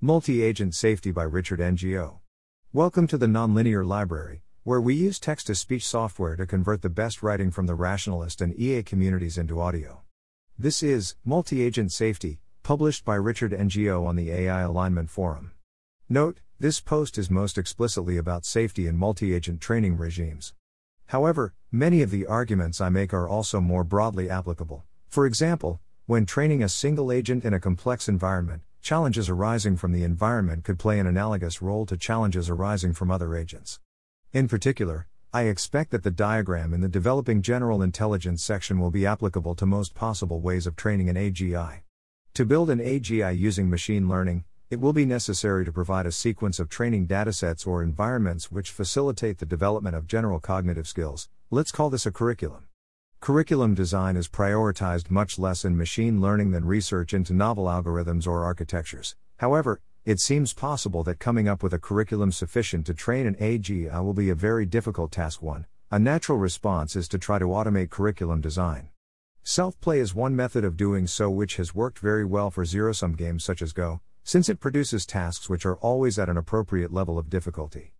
Multi Agent Safety by Richard Ngo. Welcome to the Nonlinear Library, where we use text to speech software to convert the best writing from the rationalist and EA communities into audio. This is Multi Agent Safety, published by Richard Ngo on the AI Alignment Forum. Note, this post is most explicitly about safety in multi agent training regimes. However, many of the arguments I make are also more broadly applicable. For example, when training a single agent in a complex environment, challenges arising from the environment could play an analogous role to challenges arising from other agents. In particular, I expect that the diagram in the Developing General Intelligence section will be applicable to most possible ways of training an AGI. To build an AGI using machine learning, it will be necessary to provide a sequence of training datasets or environments which facilitate the development of general cognitive skills. Let's call this a curriculum. Curriculum design is prioritized much less in machine learning than research into novel algorithms or architectures. However, it seems possible that coming up with a curriculum sufficient to train an AGI will be a very difficult task. One, a natural response is to try to automate curriculum design. Self play is one method of doing so, which has worked very well for zero sum games such as Go, since it produces tasks which are always at an appropriate level of difficulty.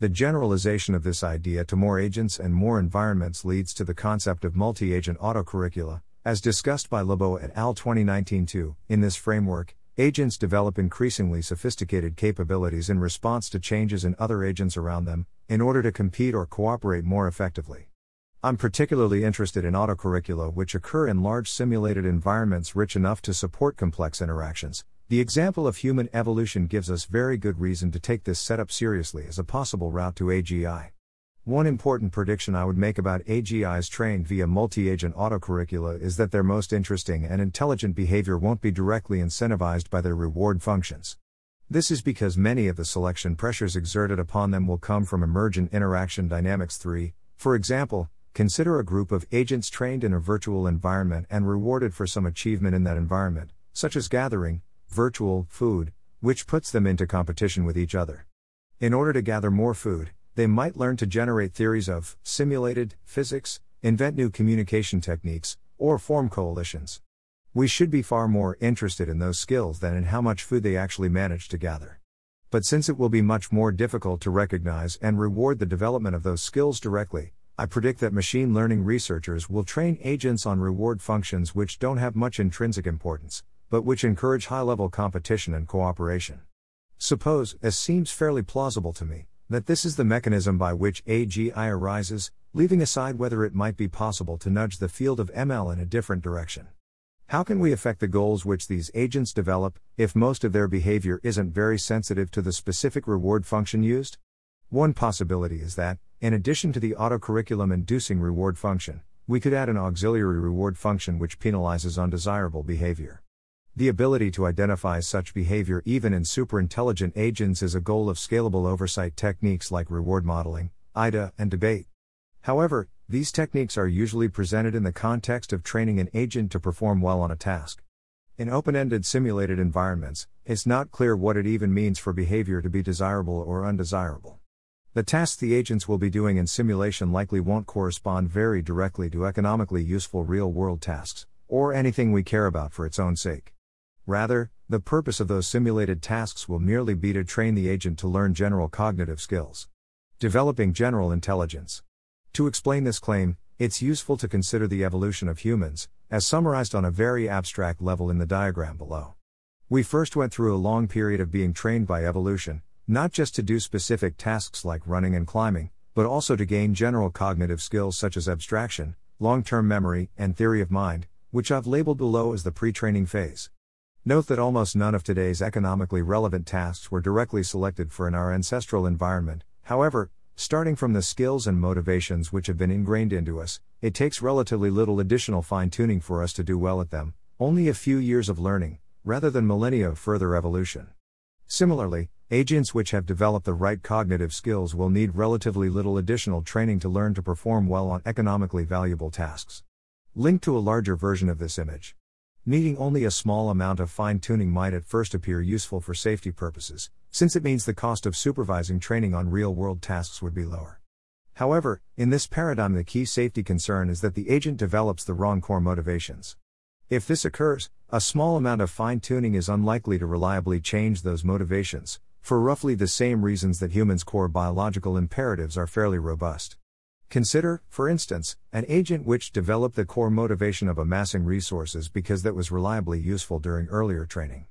The generalization of this idea to more agents and more environments leads to the concept of multi agent autocurricula, as discussed by Leibo et al. 2019 2. In this framework, agents develop increasingly sophisticated capabilities in response to changes in other agents around them, in order to compete or cooperate more effectively. I'm particularly interested in autocurricula which occur in large simulated environments rich enough to support complex interactions, the example of human evolution gives us very good reason to take this setup seriously as a possible route to AGI. One important prediction I would make about AGIs trained via multi agent autocurricula is that their most interesting and intelligent behavior won't be directly incentivized by their reward functions. This is because many of the selection pressures exerted upon them will come from emergent interaction dynamics 3. For example, consider a group of agents trained in a virtual environment and rewarded for some achievement in that environment, such as gathering, virtual, food, which puts them into competition with each other. In order to gather more food, they might learn to generate theories of simulated physics, invent new communication techniques, or form coalitions. We should be far more interested in those skills than in how much food they actually manage to gather. But since it will be much more difficult to recognize and reward the development of those skills directly, I predict that machine learning researchers will train agents on reward functions which don't have much intrinsic importance, but which encourage high level competition and cooperation. Suppose, as seems fairly plausible to me, that this is the mechanism by which AGI arises, leaving aside whether it might be possible to nudge the field of ML in a different direction. How can we affect the goals which these agents develop, if most of their behavior isn't very sensitive to the specific reward function used? One possibility is that, in addition to the autocurriculum inducing reward function, we could add an auxiliary reward function which penalizes undesirable behavior. The ability to identify such behavior even in superintelligent agents is a goal of scalable oversight techniques like reward modeling, IDA, and debate. However, these techniques are usually presented in the context of training an agent to perform well on a task. In open ended simulated environments, it's not clear what it even means for behavior to be desirable or undesirable. The tasks the agents will be doing in simulation likely won't correspond very directly to economically useful real world tasks, or anything we care about for its own sake. Rather, the purpose of those simulated tasks will merely be to train the agent to learn general cognitive skills. Developing general intelligence. To explain this claim, it's useful to consider the evolution of humans, as summarized on a very abstract level in the diagram below. We first went through a long period of being trained by evolution, not just to do specific tasks like running and climbing, but also to gain general cognitive skills such as abstraction, long term memory, and theory of mind, which I've labeled below as the pre training phase. Note that almost none of today's economically relevant tasks were directly selected for in our ancestral environment, however, starting from the skills and motivations which have been ingrained into us, it takes relatively little additional fine tuning for us to do well at them, only a few years of learning, rather than millennia of further evolution. Similarly, agents which have developed the right cognitive skills will need relatively little additional training to learn to perform well on economically valuable tasks. Link to a larger version of this image. Needing only a small amount of fine tuning might at first appear useful for safety purposes, since it means the cost of supervising training on real world tasks would be lower. However, in this paradigm, the key safety concern is that the agent develops the wrong core motivations. If this occurs, a small amount of fine tuning is unlikely to reliably change those motivations, for roughly the same reasons that humans' core biological imperatives are fairly robust. Consider, for instance, an agent which developed the core motivation of amassing resources because that was reliably useful during earlier training.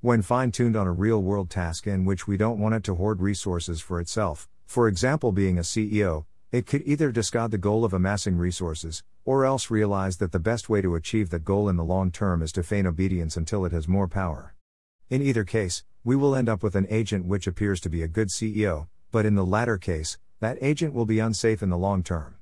When fine tuned on a real world task in which we don't want it to hoard resources for itself, for example, being a CEO, it could either discard the goal of amassing resources, or else realize that the best way to achieve that goal in the long term is to feign obedience until it has more power. In either case, we will end up with an agent which appears to be a good CEO, but in the latter case, that agent will be unsafe in the long term.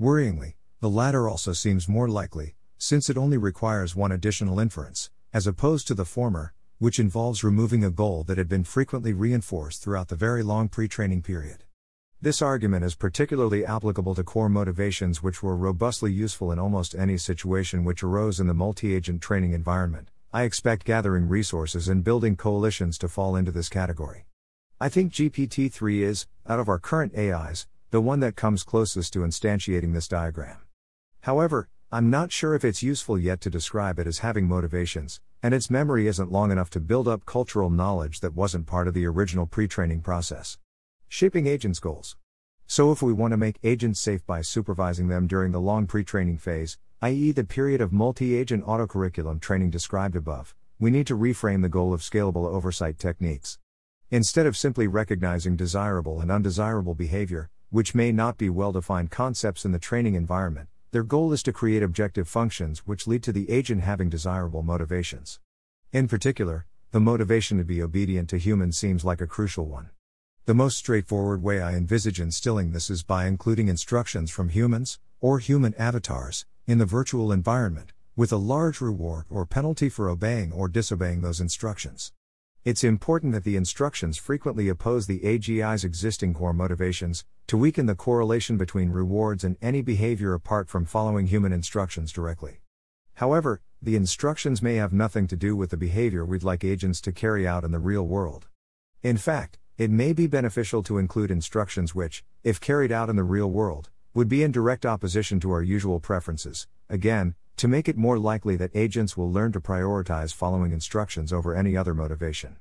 Worryingly, the latter also seems more likely, since it only requires one additional inference, as opposed to the former, which involves removing a goal that had been frequently reinforced throughout the very long pre training period. This argument is particularly applicable to core motivations which were robustly useful in almost any situation which arose in the multi agent training environment. I expect gathering resources and building coalitions to fall into this category. I think GPT 3 is, out of our current AIs, the one that comes closest to instantiating this diagram. However, I'm not sure if it's useful yet to describe it as having motivations, and its memory isn't long enough to build up cultural knowledge that wasn't part of the original pre training process. Shaping agents' goals. So, if we want to make agents safe by supervising them during the long pre training phase, i.e., the period of multi agent autocurriculum training described above, we need to reframe the goal of scalable oversight techniques. Instead of simply recognizing desirable and undesirable behavior, which may not be well defined concepts in the training environment, their goal is to create objective functions which lead to the agent having desirable motivations. In particular, the motivation to be obedient to humans seems like a crucial one. The most straightforward way I envisage instilling this is by including instructions from humans, or human avatars, in the virtual environment, with a large reward or penalty for obeying or disobeying those instructions. It's important that the instructions frequently oppose the AGI's existing core motivations, to weaken the correlation between rewards and any behavior apart from following human instructions directly. However, the instructions may have nothing to do with the behavior we'd like agents to carry out in the real world. In fact, it may be beneficial to include instructions which, if carried out in the real world, would be in direct opposition to our usual preferences, again, to make it more likely that agents will learn to prioritize following instructions over any other motivation.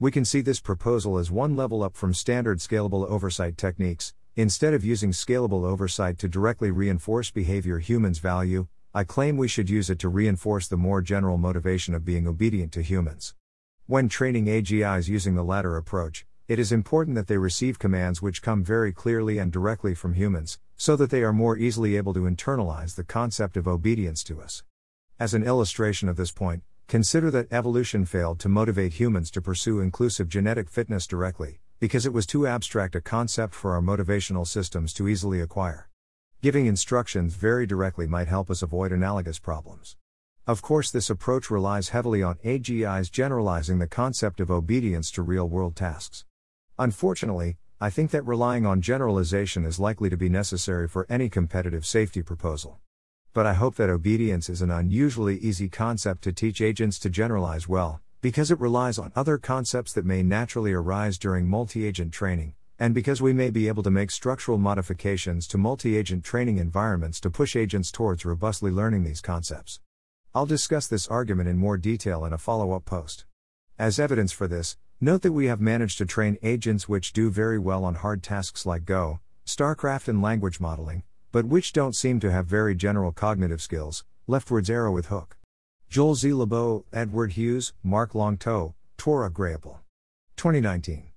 We can see this proposal as one level up from standard scalable oversight techniques. Instead of using scalable oversight to directly reinforce behavior humans value, I claim we should use it to reinforce the more general motivation of being obedient to humans. When training AGIs using the latter approach, it is important that they receive commands which come very clearly and directly from humans, so that they are more easily able to internalize the concept of obedience to us. As an illustration of this point, consider that evolution failed to motivate humans to pursue inclusive genetic fitness directly, because it was too abstract a concept for our motivational systems to easily acquire. Giving instructions very directly might help us avoid analogous problems. Of course, this approach relies heavily on AGIs generalizing the concept of obedience to real world tasks. Unfortunately, I think that relying on generalization is likely to be necessary for any competitive safety proposal. But I hope that obedience is an unusually easy concept to teach agents to generalize well, because it relies on other concepts that may naturally arise during multi agent training, and because we may be able to make structural modifications to multi agent training environments to push agents towards robustly learning these concepts. I'll discuss this argument in more detail in a follow up post. As evidence for this, Note that we have managed to train agents which do very well on hard tasks like Go, StarCraft, and language modeling, but which don't seem to have very general cognitive skills. Leftwards arrow with hook. Joel Z. Leibo, Edward Hughes, Marc Lanctot, Thore Graepel. 2019.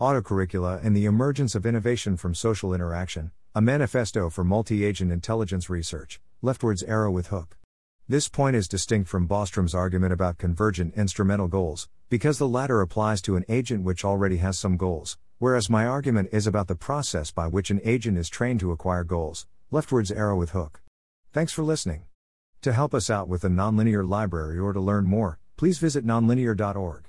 Autocurricula and the Emergence of Innovation from Social Interaction, a manifesto for multi agent intelligence research. Leftwards arrow with hook. This point is distinct from Bostrom's argument about convergent instrumental goals, because the latter applies to an agent which already has some goals, whereas my argument is about the process by which an agent is trained to acquire goals. Leftwards arrow with hook. Thanks for listening. To help us out with the nonlinear library or to learn more, please visit nonlinear.org.